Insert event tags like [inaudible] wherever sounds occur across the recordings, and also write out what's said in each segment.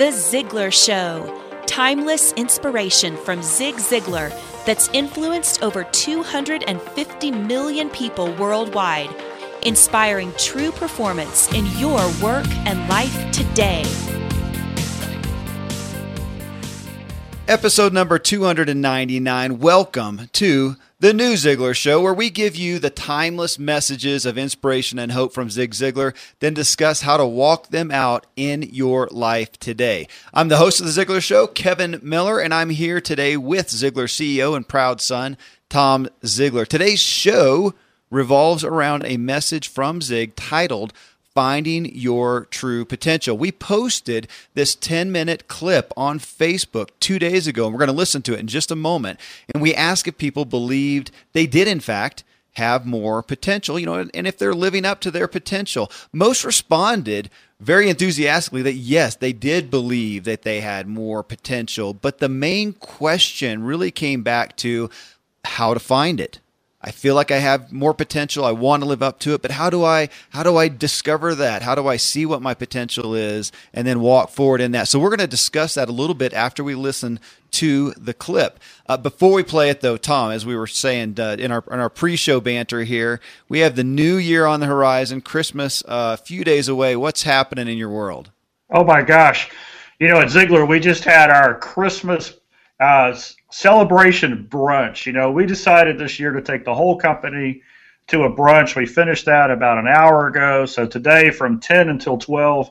The Ziglar Show. Timeless inspiration from Zig Ziglar that's influenced over 250 million people worldwide, inspiring true performance in your work and life today. Episode number 299. Welcome to the New Ziglar Show, where we give you the timeless messages of inspiration and hope from Zig Ziglar, then discuss how to walk them out in your life today. I'm the host of the Ziglar Show, Kevin Miller, and I'm here today with Ziglar CEO and proud son, Tom Ziglar. Today's show revolves around a message from Zig titled Finding Your True Potential. We posted this 10 minute clip on Facebook two days ago, and we're going to listen to it in just a moment. And we asked if people believed they did, in fact, have more potential, you know, and if they're living up to their potential. Most responded very enthusiastically that yes, they did believe that they had more potential. But the main question really came back to how to find it. I feel like I have more potential. I want to live up to it, but how do I how do I discover that? How do I see what my potential is and then walk forward in that? So we're going to discuss that a little bit after we listen to the clip. Uh, before we play it though, Tom, as we were saying uh, in our in our pre-show banter here, we have the new year on the horizon, Christmas uh, a few days away. What's happening in your world? Oh my gosh. You know, at Ziglar, we just had our Christmas uh, celebration brunch. You know, we decided this year to take the whole company to a brunch. We finished that about an hour ago. So today, from 10 until 12,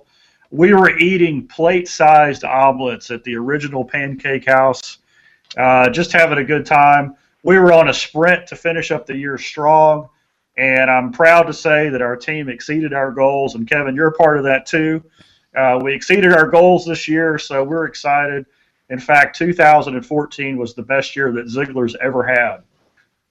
we were eating plate sized omelets at the original Pancake House, uh, just having a good time. We were on a sprint to finish up the year strong. And I'm proud to say that our team exceeded our goals. And Kevin, you're part of that too. Uh, we exceeded our goals this year, so we're excited. In fact, 2014 was the best year that Ziglar's ever had.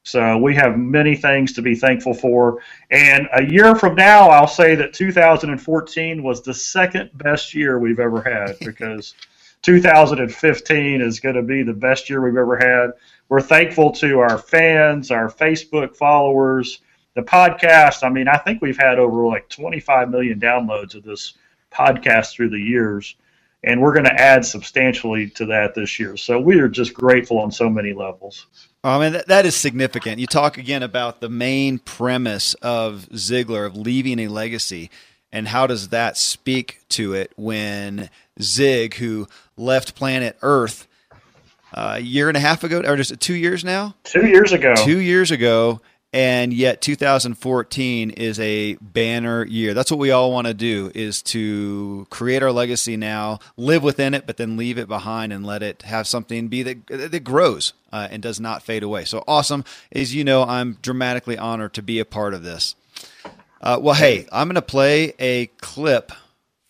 So we have many things to be thankful for. And a year from now, I'll say that 2014 was the second best year we've ever had [laughs] because 2015 is going to be the best year we've ever had. We're thankful to our fans, our Facebook followers, the podcast. I mean, I think we've had over like 25 million downloads of this podcast through the years and we're going to add substantially to that this year. So we are just grateful on so many levels. I mean, that, that is significant. You talk again about the main premise of Ziglar of leaving a legacy, and how does that speak to it when Zig, who left planet Earth uh, a year and a half ago, or just two years now? Two years ago. Two years ago, and yet 2014 is a banner year. That's what we all want to do is to create our legacy now live within it but then leave it behind and let it have something be that, that grows uh, and does not fade away. So awesome. As you know i'm dramatically honored to be a part of this. Uh, well hey i'm going to play a clip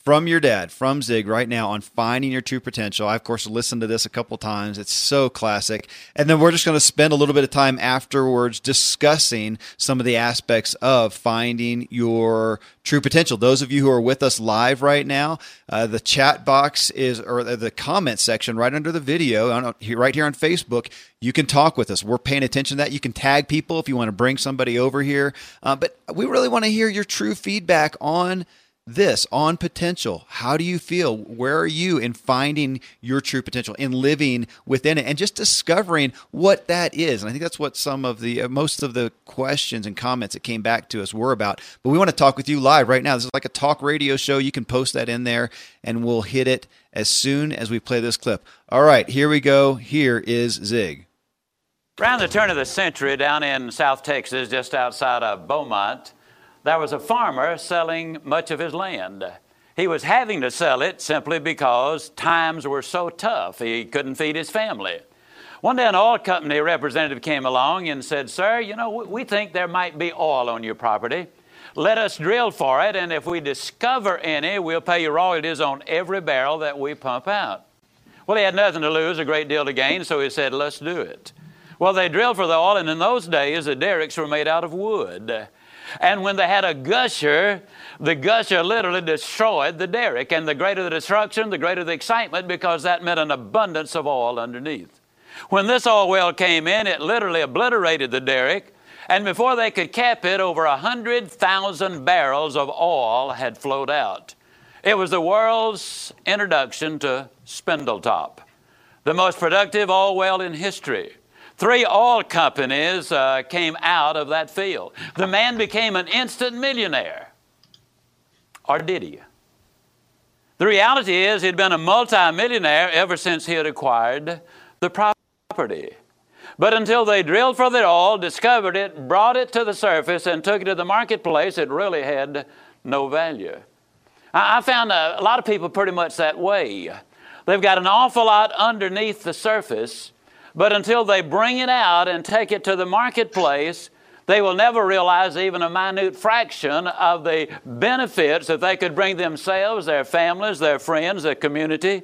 from your dad, from Zig, right now on finding your true potential. I, of course, listened to this a couple times. It's so classic. And then we're just going to spend a little bit of time afterwards discussing some of the aspects of finding your true potential. Those of you who are with us live right now, uh, the chat box is, or the comment section right under the video, right here on Facebook. You can talk with us. We're paying attention to that. You can tag people if you want to bring somebody over here. Uh, but we really want to hear your true feedback on this on potential. How do you feel? Where are you in finding your true potential, in living within it, and just discovering what that is? And I think that's what some of the uh, most of the questions and comments that came back to us were about. But we want to talk with you live right now. This is like a talk radio show. You can post that in there, and we'll hit it as soon as we play this clip. All right, here we go. Here is Zig. Around the turn of the century, down in South Texas, just outside of Beaumont there was a farmer selling much of his land. He was having to sell it simply because times were so tough, he couldn't feed his family. One day, an oil company representative came along and said, Sir, you know, we think there might be oil on your property. Let us drill for it, and if we discover any, we'll pay you royalties on every barrel that we pump out. Well, he had nothing to lose, a great deal to gain, so he said, Let's do it. Well, they drilled for the oil, and in those days, the derricks were made out of wood. And when they had a gusher, the gusher literally destroyed the derrick. And the greater the destruction, the greater the excitement because that meant an abundance of oil underneath. When this oil well came in, it literally obliterated the derrick. And before they could cap it, over a 100,000 barrels of oil had flowed out. It was the world's introduction to Spindletop, the most productive oil well in history. Three oil companies uh, came out of that field. The man became an instant millionaire. Or did he? The reality is, he'd been a multimillionaire ever since he had acquired the property. But until they drilled for the oil, discovered it, brought it to the surface, and took it to the marketplace, it really had no value. I found a, lot of people pretty much that way. They've got an awful lot underneath the surface, but until they bring it out and take it to the marketplace, they will never realize even a minute fraction of the benefits that they could bring themselves, their families, their friends, their community,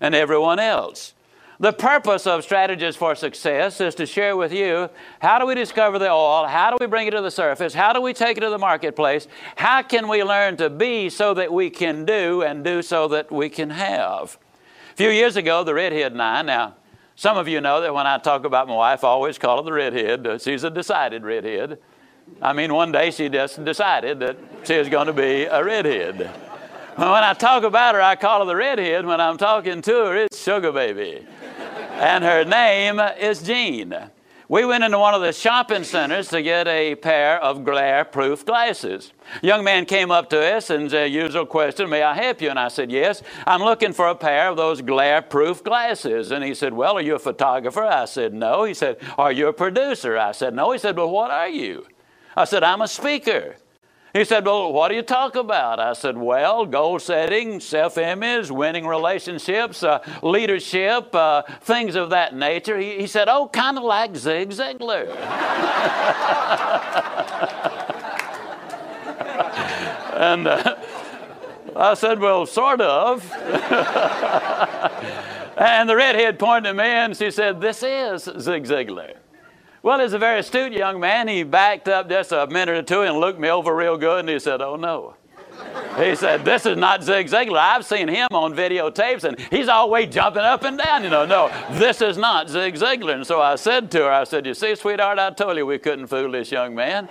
and everyone else. The purpose of Strategies for Success is to share with you how do we discover the oil? How do we bring it to the surface? How do we take it to the marketplace? How can we learn to be so that we can do and do so that we can have? A few years ago, the redhead and I, now, some of you know that when I talk about my wife, I always call her the redhead. She's a decided redhead. I mean, one day she just decided that she was going to be a redhead. When I talk about her, I call her the redhead. When I'm talking to her, it's Sugar Baby. And her name is Jean. We went into one of the shopping centers to get a pair of glare proof glasses. A young man came up to us and uh, the usual question, May I help you? And I said, Yes, I'm looking for a pair of those glare proof glasses. And he said, Well, are you a photographer? I said, No. He said, Are you a producer? I said, No. He said, Well, what are you? I said, I'm a speaker. He said, Well, what do you talk about? I said, Well, goal setting, self image, winning relationships, uh, leadership, uh, things of that nature. He, he said, Oh, kind of like Zig Ziglar. [laughs] and uh, I said, Well, sort of. [laughs] and the redhead pointed at me and she said, This is Zig Ziglar. Well, he's a very astute young man. He backed up just a minute or two and looked me over real good and he said, Oh no. He said, This is not Zig Ziglar. I've seen him on videotapes and he's always jumping up and down. You know, no, this is not Zig Ziglar. And so I said to her, I said, You see, sweetheart, I told you we couldn't fool this young man.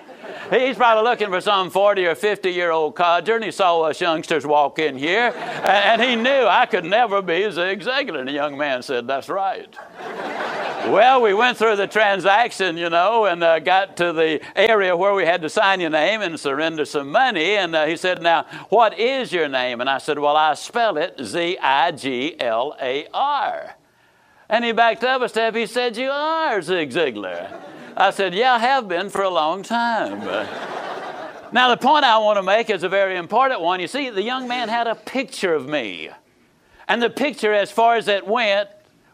He's probably looking for some 40 or 50 year old codger, and he saw us youngsters walk in here, and, he knew I could never be his Ziglar. And the young man said, That's right. well, we went through the transaction, you know, and uh, got to the area where we had to sign your name and surrender some money. And uh, he said, Now, what is your name? And I said, Well, I spell it Z I G L A R. And he backed up a step. He said, You are Zig Ziglar. I said, Yeah, I have been for a long time. now, the point I want to make is a very important one. You see, the young man had a picture of me. And the picture, as far as it went,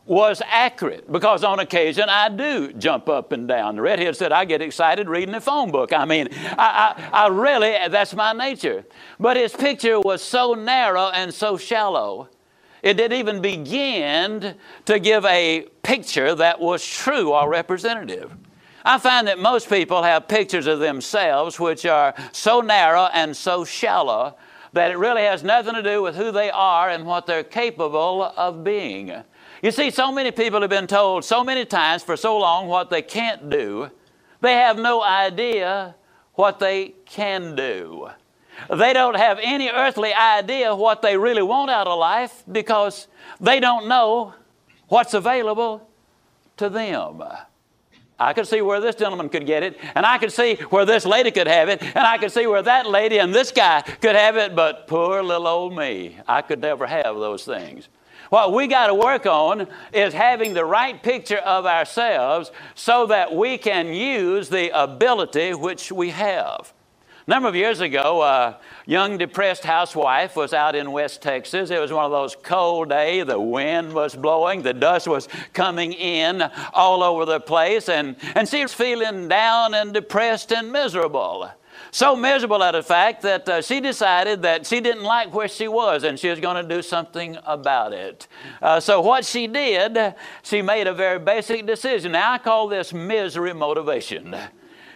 was accurate because on occasion I do jump up and down. The redhead said, I get excited reading the phone book. I mean, I, I, I really, that's my nature. But his picture was so narrow and so shallow it didn't even begin to give a picture that was true or representative. I find that most people have pictures of themselves which are so narrow and so shallow that it really has nothing to do with who they are and what they're capable of being. You see, so many people have been told so many times for so long what they can't do, they have no idea what they can do. They don't have any earthly idea what they really want out of life because they don't know what's available to them. I could see where this gentleman could get it, and I could see where this lady could have it, and I could see where that lady and this guy could have it, but poor little old me, I could never have those things. What we got to work on is having the right picture of ourselves so that we can use the ability which we have. A number of years ago, a young depressed housewife was out in West Texas. It was one of those cold days. The wind was blowing, the dust was coming in all over the place, and, and she was feeling down and depressed and miserable. So miserable at the fact that uh, she decided that she didn't like where she was and she was going to do something about it. Uh, so, what she did, she made a very basic decision. Now, I call this misery motivation.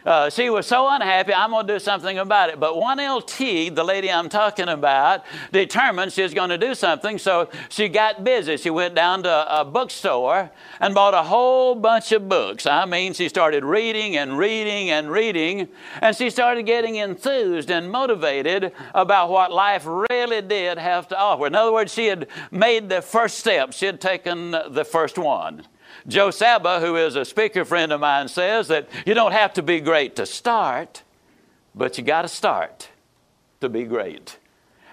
Uh, she was so unhappy, I'm going to do something about it. But 1LT, the lady I'm talking about, determined she was going to do something, so she got busy. She went down to a bookstore and bought a whole bunch of books. I mean, she started reading and reading and reading, and she started getting enthused and motivated about what life really did have to offer. In other words, she had made the first step, she had taken the first one. Joe Sabah, who is a speaker friend of mine, says that you don't have to be great to start, but you got to start to be great.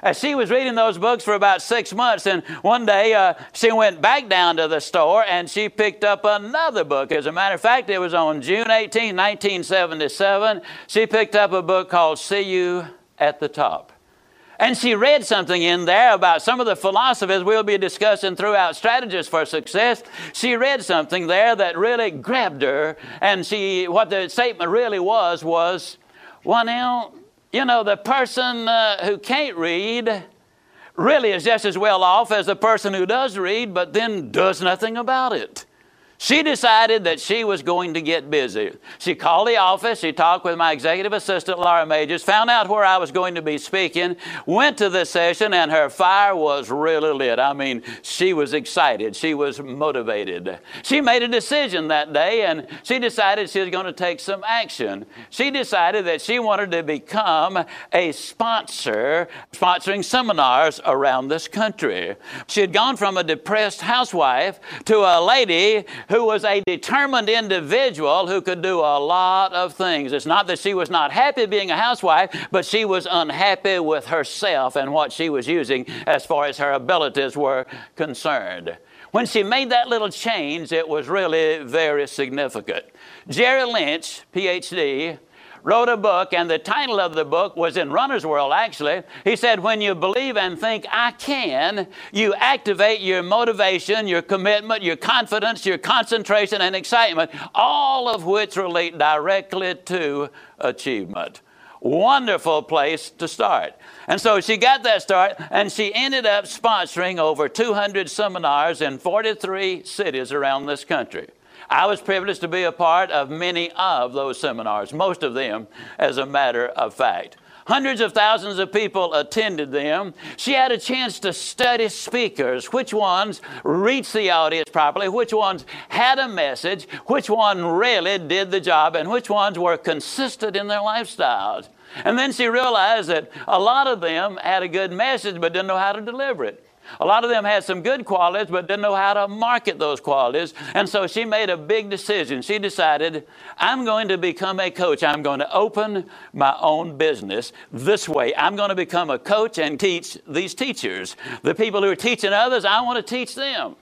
As she was reading those books for about six months, and one day uh, she went back down to the store and she picked up another book. As a matter of fact, it was on June 18, 1977. She picked up a book called See You at the Top. And she read something in there about some of the philosophies we'll be discussing throughout Strategies for Success. She read something there that really grabbed her. And she, what the statement really was, was, well, now, you know, the person uh, who can't read really is just as well off as the person who does read, but then does nothing about it. She decided that she was going to get busy. She called the office, she talked with my executive assistant, Laura Magers, found out where I was going to be speaking, went to the session, and her fire was really lit. I mean, she was excited, she was motivated. She made a decision that day, and she decided she was going to take some action. She decided that she wanted to become a sponsor, sponsoring seminars around this country. She had gone from a depressed housewife to a lady who was a determined individual who could do a lot of things. It's not that she was not happy being a housewife, but she was unhappy with herself and what she was using as far as her abilities were concerned. When she made that little change, it was really very significant. Jerry Lynch, PhD, wrote a book, and the title of the book was in Runner's World, actually. He said, When you believe and think, I can, you activate your motivation, your commitment, your confidence, your concentration, and excitement, all of which relate directly to achievement. Wonderful place to start. And so she got that start, and she ended up sponsoring over 200 seminars in 43 cities around this country. I was privileged to be a part of many of those seminars, most of them, as a matter of fact. Hundreds of thousands of people attended them. She had a chance to study speakers, which ones reached the audience properly, which ones had a message, which one really did the job, and which ones were consistent in their lifestyles. And then she realized that a lot of them had a good message but didn't know how to deliver it. A lot of them had some good qualities, but didn't know how to market those qualities. And so she made a big decision. She decided, I'm going to become a coach. I'm going to open my own business this way. I'm going to become a coach and teach these teachers. The people who are teaching others, I want to teach them.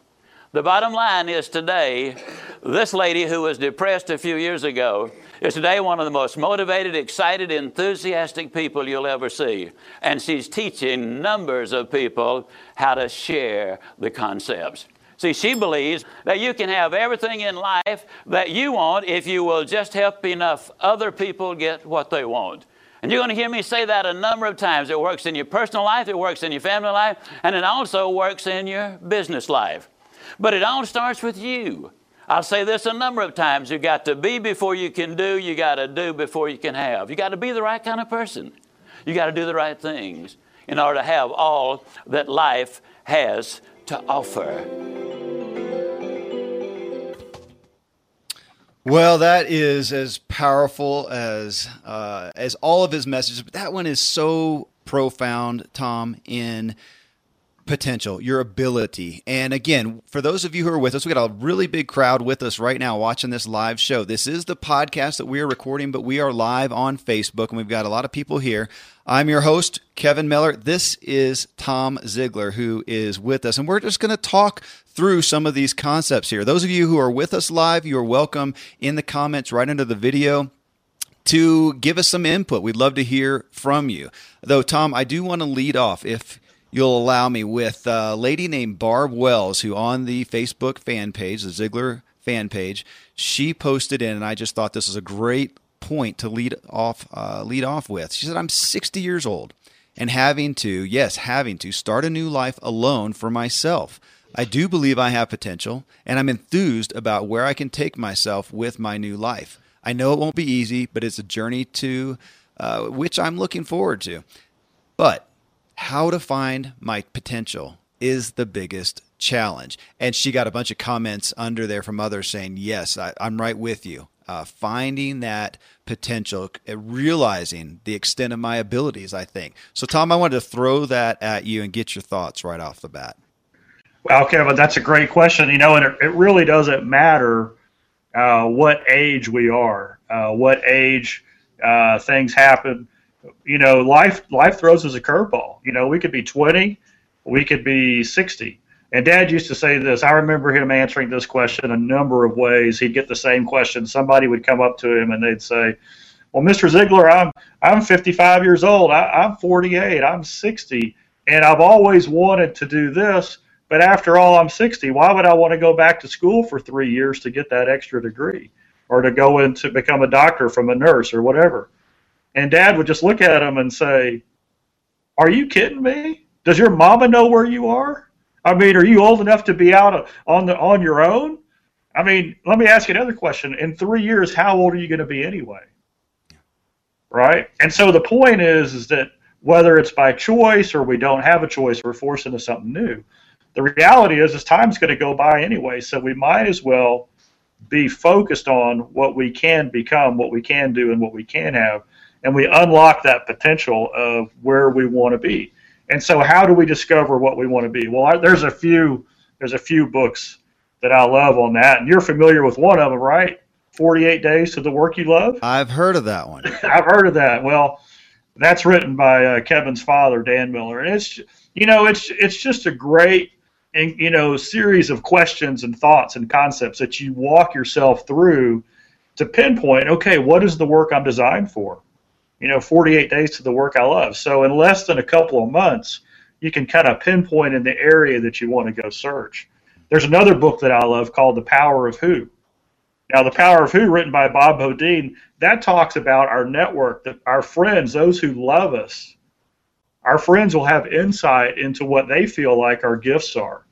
The bottom line is today, this lady who was depressed a few years ago is today one of the most motivated, excited, enthusiastic people you'll ever see. And she's teaching numbers of people how to share the concepts. See, she believes that you can have everything in life that you want if you will just help enough other people get what they want. And you're going to hear me say that a number of times. It works in your personal life, it works in your family life, and it also works in your business life. But it all starts with you. I'll say this a number of times. You got to be before you can do, you got to do before you can have. You got to be the right kind of person. You got to do the right things in order to have all that life has to offer. Well, that is as powerful as uh, as all of his messages, but that one is so profound, Tom, in potential, your ability. And again, for those of you who are with us, we got a really big crowd with us right now watching this live show. This is the podcast that we are recording, but we are live on Facebook and we've got a lot of people here. I'm your host, Kevin Miller. This is Tom Ziglar, who is with us, and we're just going to talk through some of these concepts here. Those of you who are with us live, you are welcome in the comments right under the video to give us some input. We'd love to hear from you. Though, Tom, I do want to lead off. If you'll allow me with a lady named Barb Wells, who on the Facebook fan page, the Ziglar fan page, she posted in, and I just thought this was a great point to lead off uh, lead off with. She said, "I'm 60 years old and having to, yes, having to start a new life alone for myself." I do believe I have potential, and I'm enthused about where I can take myself with my new life. I know it won't be easy, but it's a journey to uh, which I'm looking forward to. But how to find my potential is the biggest challenge. And she got a bunch of comments under there from others saying, Yes, I, am right with you. Uh, finding that potential, uh, realizing the extent of my abilities, I think. So, Tom, I wanted to throw that at you and get your thoughts right off the bat. Well, Kevin, that's a great question. You know, and it, it really doesn't matter uh, what age we are, uh, what age uh, things happen. You know, life life throws us a curveball. You know, we could be 20, we could be 60. And Dad used to say this. I remember him answering this question a number of ways. He'd get the same question. Somebody would come up to him and they'd say, "Well, Mr. Ziglar, I'm I'm 55 years old. I, I'm 48. I'm 60, and I've always wanted to do this." But after all, I'm 60. Why would I want to go back to school for three years to get that extra degree or to go in to become a doctor from a nurse or whatever? And dad would just look at him and say, Are you kidding me? Does your mama know where you are? I mean, are you old enough to be out on the on your own? I mean, let me ask you another question. In three years, how old are you going to be anyway? Right? And so the point is, is that whether it's by choice or we don't have a choice, we're forced into something new the reality is, is time's going to go by anyway. So we might as well be focused on what we can become, what we can do, and what we can have, and we unlock that potential of where we want to be. And so, how do we discover what we want to be? Well, I, there's a few there's a few books that I love on that, and you're familiar with one of them, right? 48 Days to the Work You Love. I've heard of that one. [laughs] I've heard of that. Well, that's written by uh, Kevin's father, Dan Miller, and it's you know it's it's just a great and you know series of questions and thoughts and concepts that you walk yourself through to pinpoint okay what is the work i'm designed for you know 48 days to the work i love. So in less than a couple of months you can kind of pinpoint in the area that you want to go search. There's another book that i love called the power of who. Now the power of who written by bob beaudine that talks about our network that our friends those who love us our friends will have insight into what they feel like our gifts are.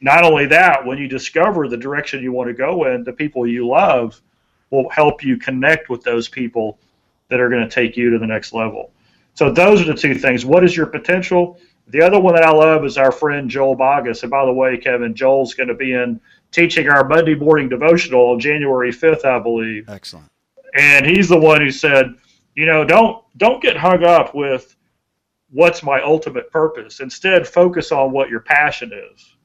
Not only that, when you discover the direction you want to go in, the people you love will help you connect with those people that are going to take you to the next level. So those are the two things. What is your potential? The other one that I love is our friend Joel Boggess. And by the way, Kevin, Joel's going to be in teaching our Monday morning devotional on January 5th, I believe. Excellent. And he's the one who said, you know, don't don't get hung up with what's my ultimate purpose. Instead, focus on what your passion is.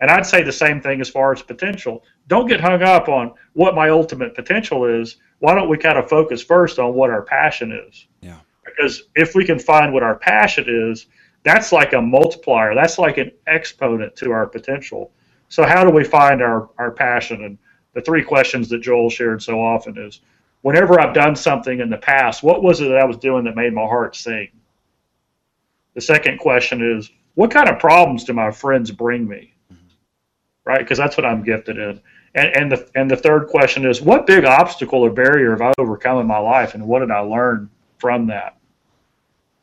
And I'd say the same thing as far as potential. Don't get hung up on what my ultimate potential is. Why don't we kind of focus first on what our passion is? Yeah. Because if we can find what our passion is, that's like a multiplier. That's like an exponent to our potential. So how do we find our, our passion? And the three questions that Joel shared so often is whenever I've done something in the past, what was it that I was doing that made my heart sing? The second question is, what kind of problems do my friends bring me? Mm-hmm. Right? Because that's what I'm gifted in. And, and the and the third question is, what big obstacle or barrier have I overcome in my life, and what did I learn from that?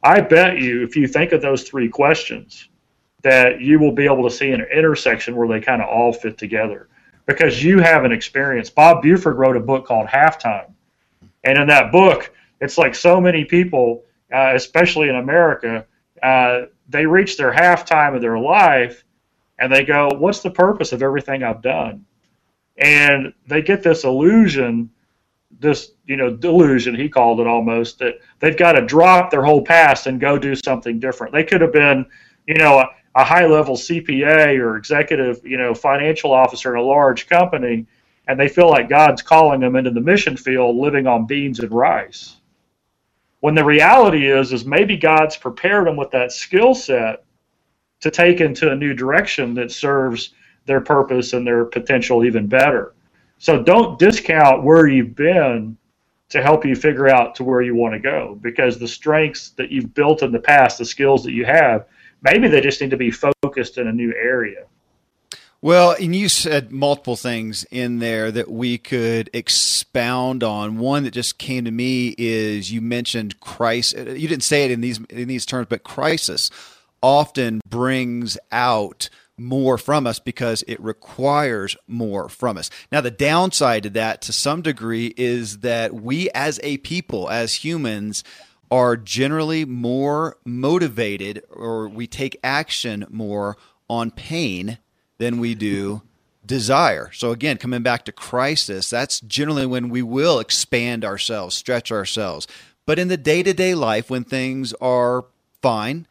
I bet you, if you think of those three questions, that you will be able to see an intersection where they kind of all fit together because you have an experience. Bob Buford wrote a book called Halftime, and in that book, it's like so many people, uh, especially in America, uh, they reach their halftime of their life and they go, What's the purpose of everything I've done? And they get this illusion, this, you know, delusion, he called it almost, that they've got to drop their whole past and go do something different. They could have been, you know, a, a high level CPA or executive, you know, financial officer in a large company, and they feel like God's calling them into the mission field living on beans and rice when the reality is, is maybe God's prepared them with that skill set to take into a new direction that serves their purpose and their potential even better. So don't discount where you've been to help you figure out to where you want to go because the strengths that you've built in the past, the skills that you have, maybe they just need to be focused in a new area. Well, and you said multiple things in there that we could expound on. One that just came to me is you mentioned crisis. Uh, you didn't say it in these in these terms, but crisis often brings out more from us because it requires more from us. Now, the downside to that, to some degree, is that we as a people, as humans, are generally more motivated or we take action more on pain than we do desire. So, again, coming back to crisis, that's generally when we will expand ourselves, stretch ourselves. But in the day to day life, when things are fine,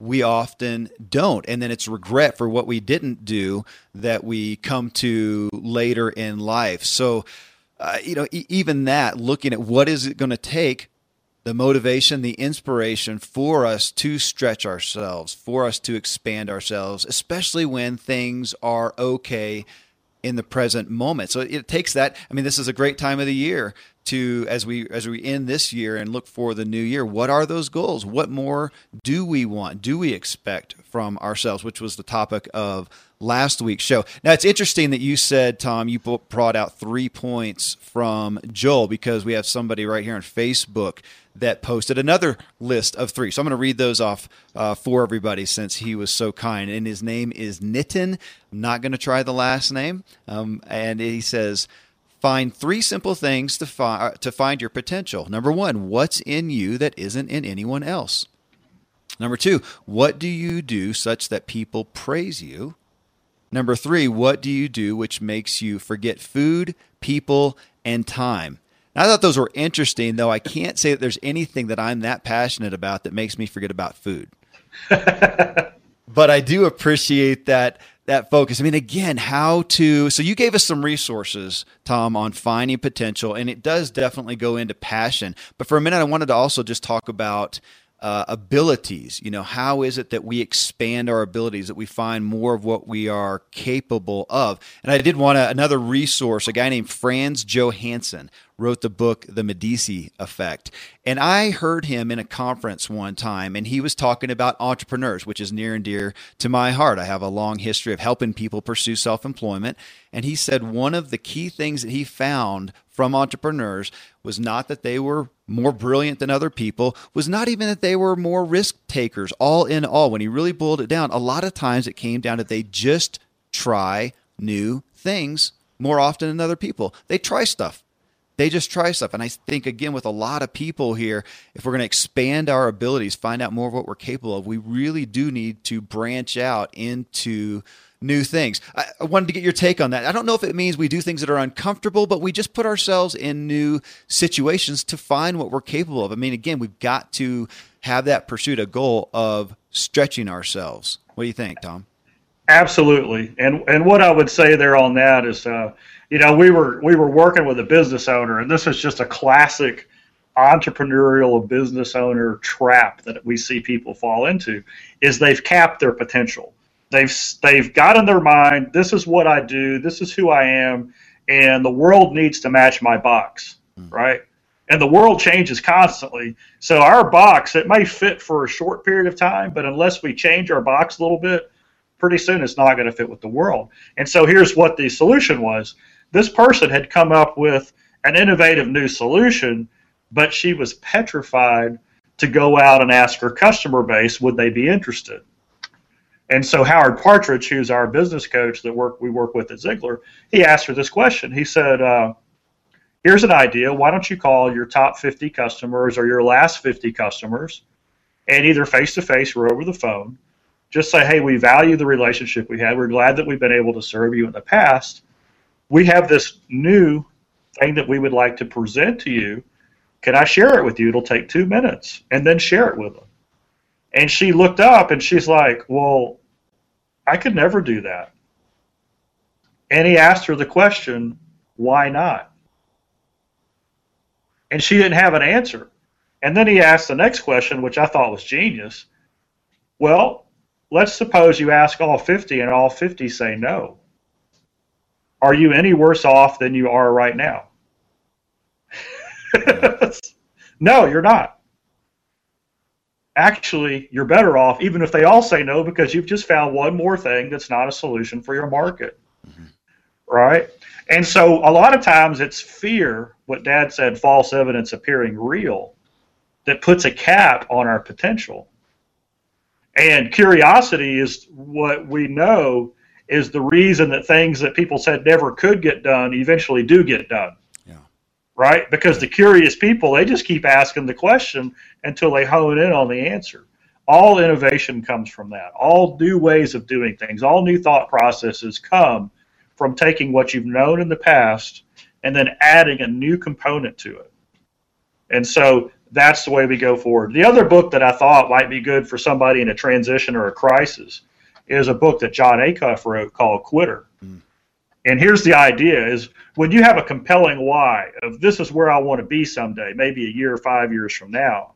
we often don't. And then it's regret for what we didn't do that we come to later in life. So, uh, you know, e- even that, looking at what is it going to take, the motivation, the inspiration for us to stretch ourselves, for us to expand ourselves, especially when things are okay in the present moment. So it takes that. I mean, this is a great time of the year to as we as we end this year and look for the new year. What are those goals? What more do we want? Do we expect from ourselves? Which was the topic of last week's show. Now it's interesting that you said, Tom, you brought out three points from Joel because we have somebody right here on Facebook that posted another list of three. So I'm going to read those off uh, for everybody since he was so kind. And his name is Nitin. I'm not going to try the last name. Um, and he says, Find three simple things to, fi- uh, to find your potential. Number one, what's in you that isn't in anyone else? Number two, what do you do such that people praise you? Number three, what do you do which makes you forget food, people, and time? I thought those were interesting, though I can't say that there's anything that I'm that passionate about that makes me forget about food. [laughs] but I do appreciate that that focus. I mean, again, how to. So you gave us some resources, Tom, on finding potential, and it does definitely go into passion. But for a minute, I wanted to also just talk about uh, abilities. You know, how is it that we expand our abilities, that we find more of what we are capable of? And I did want to, another resource, a guy named Frans Johansson wrote the book The Medici Effect. And I heard him in a conference one time, and he was talking about entrepreneurs, which is near and dear to my heart. I have a long history of helping people pursue self employment. And he said one of the key things that he found from entrepreneurs was not that they were more brilliant than other people, was not even that they were more risk takers. All in all, when he really boiled it down, a lot of times it came down to they just try new things more often than other people. They try stuff. They just try stuff. And I think, again, with a lot of people here, if we're going to expand our abilities, find out more of what we're capable of, we really do need to branch out into new things. I, I wanted to get your take on that. I don't know if it means we do things that are uncomfortable, but we just put ourselves in new situations to find what we're capable of. I mean, again, we've got to have that pursuit, a goal of stretching ourselves. What do you think, Tom? Absolutely. And and what I would say there on that is uh, you know, we were we were working with a business owner, and this is just a classic entrepreneurial business owner trap that we see people fall into is they've capped their potential. They've they've got in their mind, this is what I do, this is who I am, and the world needs to match my box, mm. right? And the world changes constantly. So our box, it may fit for a short period of time, but unless we change our box a little bit, pretty soon it's not going to fit with the world. And so here's what the solution was this person had come up with an innovative new solution, but she was petrified to go out and ask her customer base would they be interested. And so Howard Partridge, who's our business coach that work we work with at Ziglar, he asked her this question. He said, uh, "Here's an idea. Why don't you call your top 50 customers or your last 50 customers, and either face to face or over the phone, just say, hey, we value the relationship we had. We're glad that we've been able to serve you in the past, we have this new thing that we would like to present to you. Can I share it with you? It'll take two minutes, and then share it with them. And she looked up and she's like, Well, I could never do that. And he asked her the question, Why not? And she didn't have an answer. And then he asked the next question, which I thought was genius. Well, let's suppose you ask all 50 and all 50 say no are you any worse off than you are right now? [laughs] no, you're not. Actually, you're better off, even if they all say no, because you've just found one more thing that's not a solution for your market. Mm-hmm. Right? And so a lot of times it's fear, what dad said, false evidence appearing real, that puts a cap on our potential. And curiosity is what we know is the reason that things that people said never could get done eventually do get done. Right? Because the curious people, they just keep asking the question until they hone in on the answer. All innovation comes from that. All new ways of doing things, all new thought processes come from taking what you've known in the past and then adding a new component to it. And so that's the way we go forward. The other book that I thought might be good for somebody in a transition or a crisis is a book that Jon Acuff wrote called Quitter. And here's the idea is when you have a compelling why of this is where I want to be someday, maybe a year or five years from now,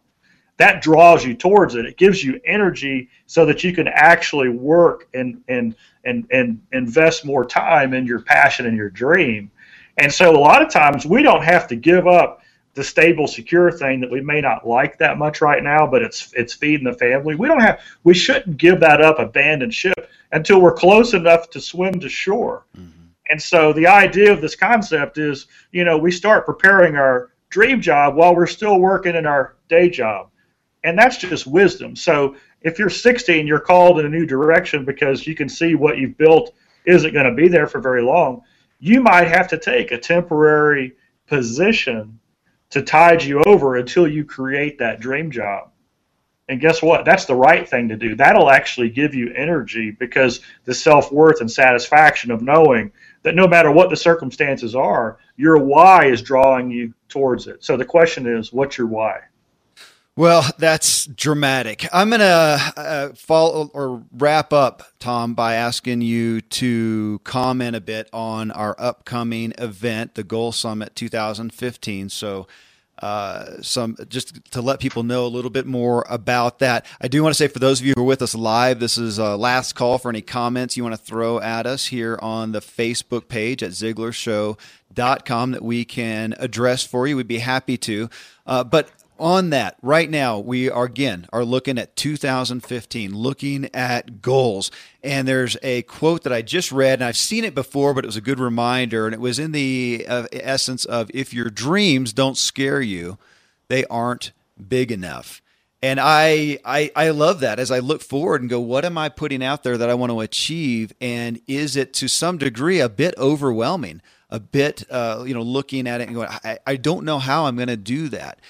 that draws you towards it. It gives you energy so that you can actually work and and and and invest more time in your passion and your dream. And so a lot of times we don't have to give up the stable, secure thing that we may not like that much right now, but it's it's feeding the family. We don't have we shouldn't give that up, abandon ship until we're close enough to swim to shore. Mm-hmm. And so the idea of this concept is, you know, we start preparing our dream job while we're still working in our day job. And that's just wisdom. So if you're 16, you're called in a new direction because you can see what you've built isn't going to be there for very long. You might have to take a temporary position to tide you over until you create that dream job. And guess what? That's the right thing to do. That'll actually give you energy because the self worth and satisfaction of knowing that no matter what the circumstances are, your why is drawing you towards it. So the question is, what's your why? Well, that's dramatic. I'm going to uh, follow or wrap up, Tom, by asking you to comment a bit on our upcoming event, the Goal Summit 2015. So, uh, some just to let people know a little bit more about that. I do want to say for those of you who are with us live, this is a last call for any comments you want to throw at us here on the Facebook page at ZiglarShow.com that we can address for you. We'd be happy to. Uh, but on that right now we are again are looking at 2015 looking at goals. And there's a quote that i just read and i've seen it before but it was a good reminder and it was in the uh, essence of if your dreams don't scare you they aren't big enough. And I, I i love that as i look forward and go what am i putting out there that i want to achieve? And is it to some degree a bit overwhelming a bit uh, you know looking at it and going I, I don't know how i'm going to do that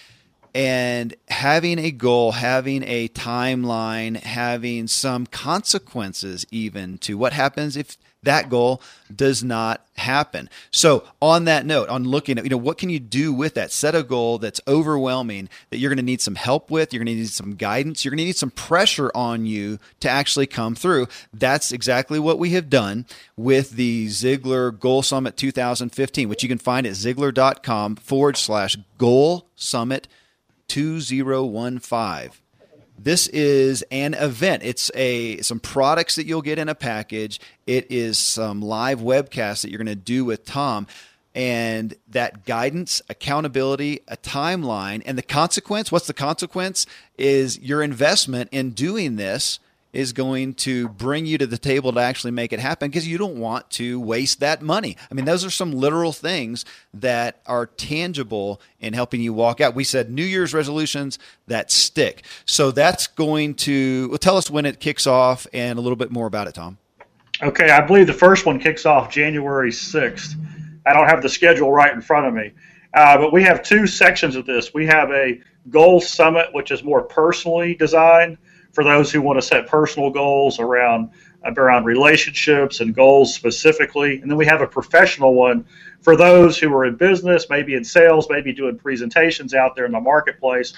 and having a goal, having a timeline, having some consequences even to what happens if that goal does not happen. So, on that note, on looking at, you know, what can you do with that? Set a goal that's overwhelming that you're going to need some help with, you're going to need some guidance, you're going to need some pressure on you to actually come through. That's exactly what we have done with the Ziglar Goal Summit 2015, which you can find at ziglar.com forward slash goal summit 2015. This is an event. It's a some products that you'll get in a package. It is some live webcasts that you're going to do with Tom and that guidance, accountability, a timeline, and the consequence. What's the consequence? Is your investment in doing this is going to bring you to the table to actually make it happen because you don't want to waste that money. I mean, those are some literal things that are tangible in helping you walk out. We said New Year's resolutions that stick. So that's going to well, tell us when it kicks off and a little bit more about it, Tom. Okay, I believe the first one kicks off January 6th. I don't have the schedule right in front of me. Uh, but we have two sections of this. We have a goal summit, which is more personally designed for those who want to set personal goals around around relationships and goals specifically. And then we have a professional one for those who are in business, maybe in sales, maybe doing presentations out there in the marketplace.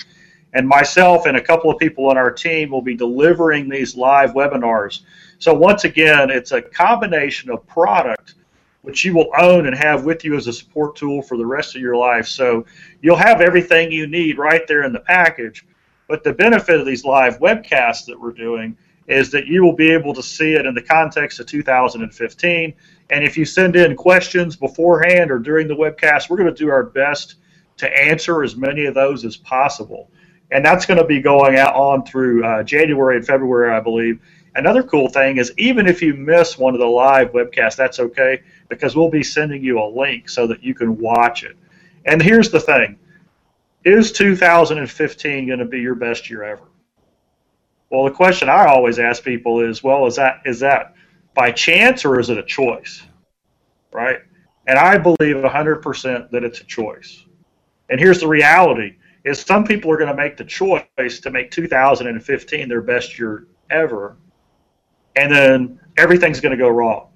And myself and a couple of people on our team will be delivering these live webinars. So once again, it's a combination of product which you will own and have with you as a support tool for the rest of your life. So you'll have everything you need right there in the package. But the benefit of these live webcasts that we're doing is that you will be able to see it in the context of 2015. And if you send in questions beforehand or during the webcast, we're going to do our best to answer as many of those as possible. And that's going to be going out on through uh, January and February, I believe. Another cool thing is even if you miss one of the live webcasts, that's okay because we'll be sending you a link so that you can watch it. And here's the thing is 2015 going to be your best year ever? Well, the question I always ask people is, well, is that is that by chance or is it a choice? Right? And I believe 100% that it's a choice. And here's the reality is some people are going to make the choice to make 2015 their best year ever and then everything's going to go wrong.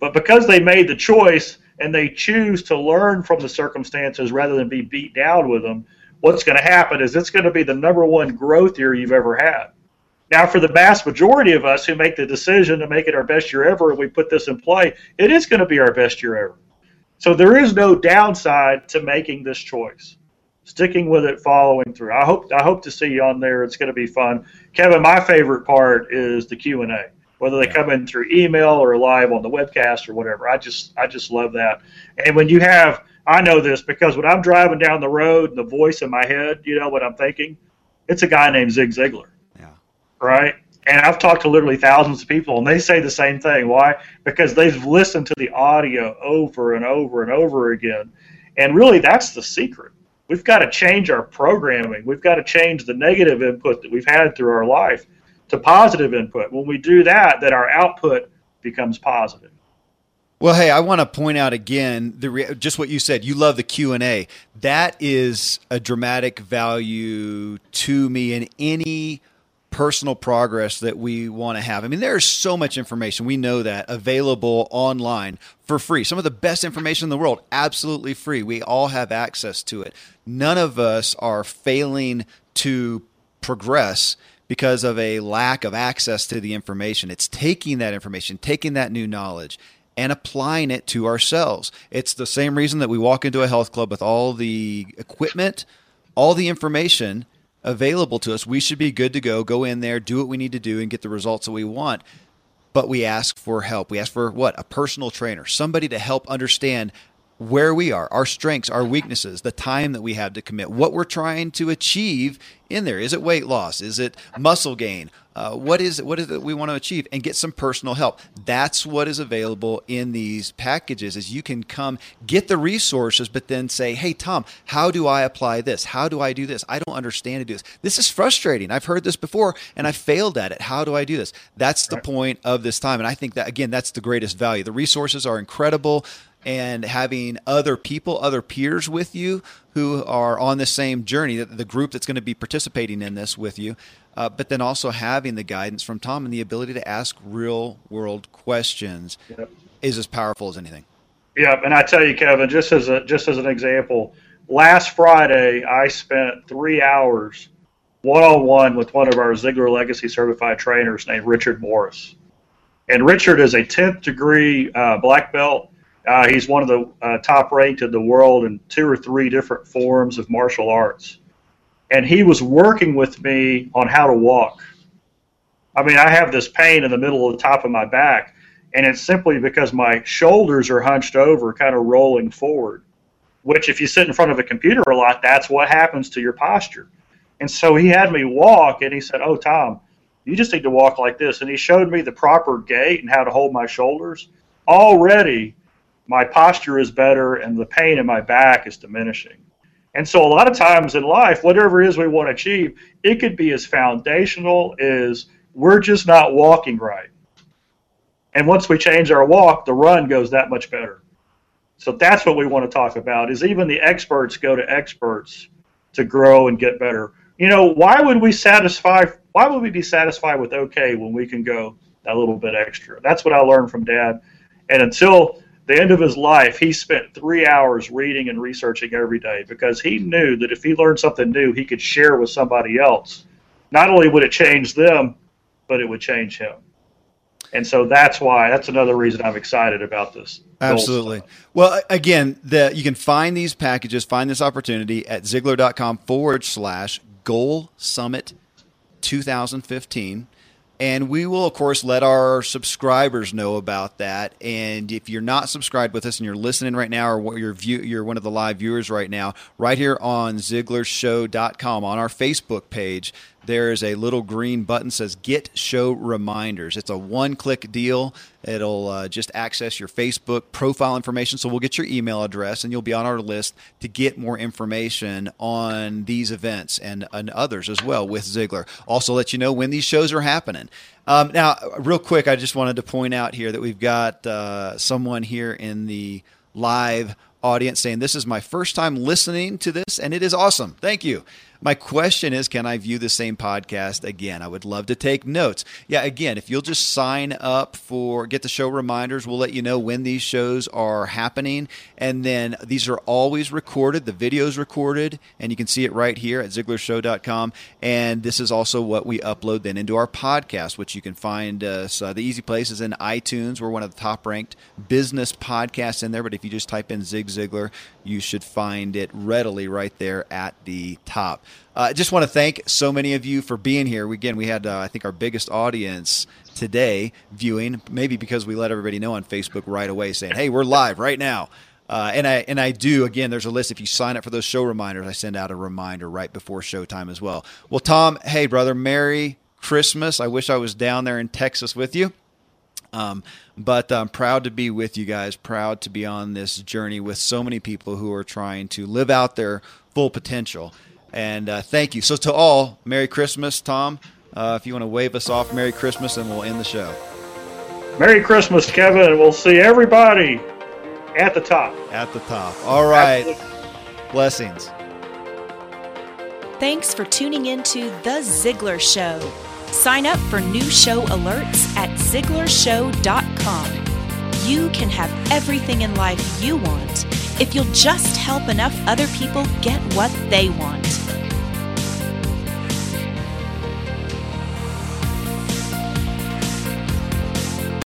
But because they made the choice and they choose to learn from the circumstances rather than be beat down with them, what's going to happen is it's going to be the number one growth year you've ever had. Now, for the vast majority of us who make the decision to make it our best year ever and we put this in play, it is going to be our best year ever. So there is no downside to making this choice. Sticking with it, following through. I hope I hope to see you on there. It's going to be fun. Kevin, my favorite part is the Q and A whether they come in through email or live on the webcast or whatever. I just I just love that. And when you have I know this because when I'm driving down the road and the voice in my head, you know what I'm thinking? It's a guy named Zig Ziglar. Yeah. Right? And I've talked to literally thousands of people and they say the same thing. Why? Because they've listened to the audio over and over and over again. And really that's the secret. We've got to change our programming. We've got to change the negative input that we've had through our life to positive input. When we do that, then our output becomes positive. Well, hey, I want to point out again the re- just what you said. You love the Q and A. That is a dramatic value to me in any personal progress that we want to have. I mean, there's so much information. We know that available online for free. Some of the best information in the world, absolutely free. We all have access to it. None of us are failing to progress because of a lack of access to the information. It's taking that information, taking that new knowledge, and applying it to ourselves. It's the same reason that we walk into a health club with all the equipment, all the information available to us. We should be good to go, go in there, do what we need to do, and get the results that we want. But we ask for help. We ask for what? A personal trainer, somebody to help understand where we are, our strengths, our weaknesses, the time that we have to commit, what we're trying to achieve in there. Is it weight loss? Is it muscle gain? Uh, what is it, what is it we want to achieve? And get some personal help. That's what is available in these packages. Is you can come get the resources, but then say, "Hey, Tom, how do I apply this? How do I do this? I don't understand to do this. This is frustrating. I've heard this before, and I failed at it. How do I do this?" That's the point of this time, and I think that again, that's the greatest value. The resources are incredible and having other people, other peers with you who are on the same journey, the group that's going to be participating in this with you, uh, but then also having the guidance from Tom and the ability to ask real world questions yep. is as powerful as anything. Yeah, and I tell you, Kevin, just as a just as an example, last Friday I spent three hours one on one with one of our Ziglar Legacy certified trainers named Richard Morris. And Richard is a 10th degree uh, black belt uh, he's one of the uh, top ranked in the world in two or three different forms of martial arts. And he was working with me on how to walk. I mean, I have this pain in the middle of the top of my back, and it's simply because my shoulders are hunched over, kind of rolling forward. Which, if you sit in front of a computer a lot, that's what happens to your posture. And so he had me walk, and he said, Oh, Tom, you just need to walk like this. And he showed me the proper gait and how to hold my shoulders. Already, my posture is better and the pain in my back is diminishing. And so, a lot of times in life, whatever it is we want to achieve, it could be as foundational as we're just not walking right. And once we change our walk, the run goes that much better. So that's what we want to talk about is even the experts go to experts to grow and get better. You know, why would we satisfy why would we be satisfied with okay when we can go a little bit extra? That's what I learned from dad. And until the end of his life, he spent three hours reading and researching every day because he knew that if he learned something new, he could share with somebody else. Not only would it change them, but it would change him. And so that's why that's another reason I'm excited about this. Absolutely. Well, again, the, you can find these packages, find this opportunity at Ziglar.com forward slash goal summit 2015. And we will, of course, let our subscribers know about that. And if you're not subscribed with us and you're listening right now, or you're, view, you're one of the live viewers right now, right here on ZiglarShow.com on our Facebook page, there is a little green button says Get Show Reminders. It's a one click deal. It'll uh, just access your Facebook profile information. So we'll get your email address and you'll be on our list to get more information on these events and, and others as well with Ziglar. Also, let you know when these shows are happening. Um, now, real quick, I just wanted to point out here that we've got uh, someone here in the live audience saying, This is my first time listening to this, and it is awesome. Thank you. My question is, can I view the same podcast again? I would love to take notes. Yeah, again, if you'll just sign up for get the show reminders, we'll let you know when these shows are happening. And then these are always recorded. The video's recorded, and you can see it right here at ZiglarShow.com. And this is also what we upload then into our podcast, which you can find us. Uh, the easy place is in iTunes. We're one of the top ranked business podcasts in there. But if you just type in Zig Ziglar, you should find it readily right there at the top. Uh, I just want to thank so many of you for being here. We, again, we had, uh, I think, our biggest audience today viewing, maybe because we let everybody know on Facebook right away saying, hey, we're live right now. Uh, and I and I do again. There's a list. If you sign up for those show reminders, I send out a reminder right before showtime as well. Well, Tom, hey brother, Merry Christmas. I wish I was down there in Texas with you. Um, but I'm proud to be with you guys, proud to be on this journey with so many people who are trying to live out their full potential. And uh, thank you. So, to all, Merry Christmas, Tom. Uh, if you want to wave us off, Merry Christmas, and we'll end the show. Merry Christmas, Kevin, we'll see everybody at the top. At the top. All right. Absolutely. Blessings. Thanks for tuning in to The Ziglar Show. Sign up for new show alerts at ZiglarShow.com. You can have everything in life you want if you'll just help enough other people get what they want.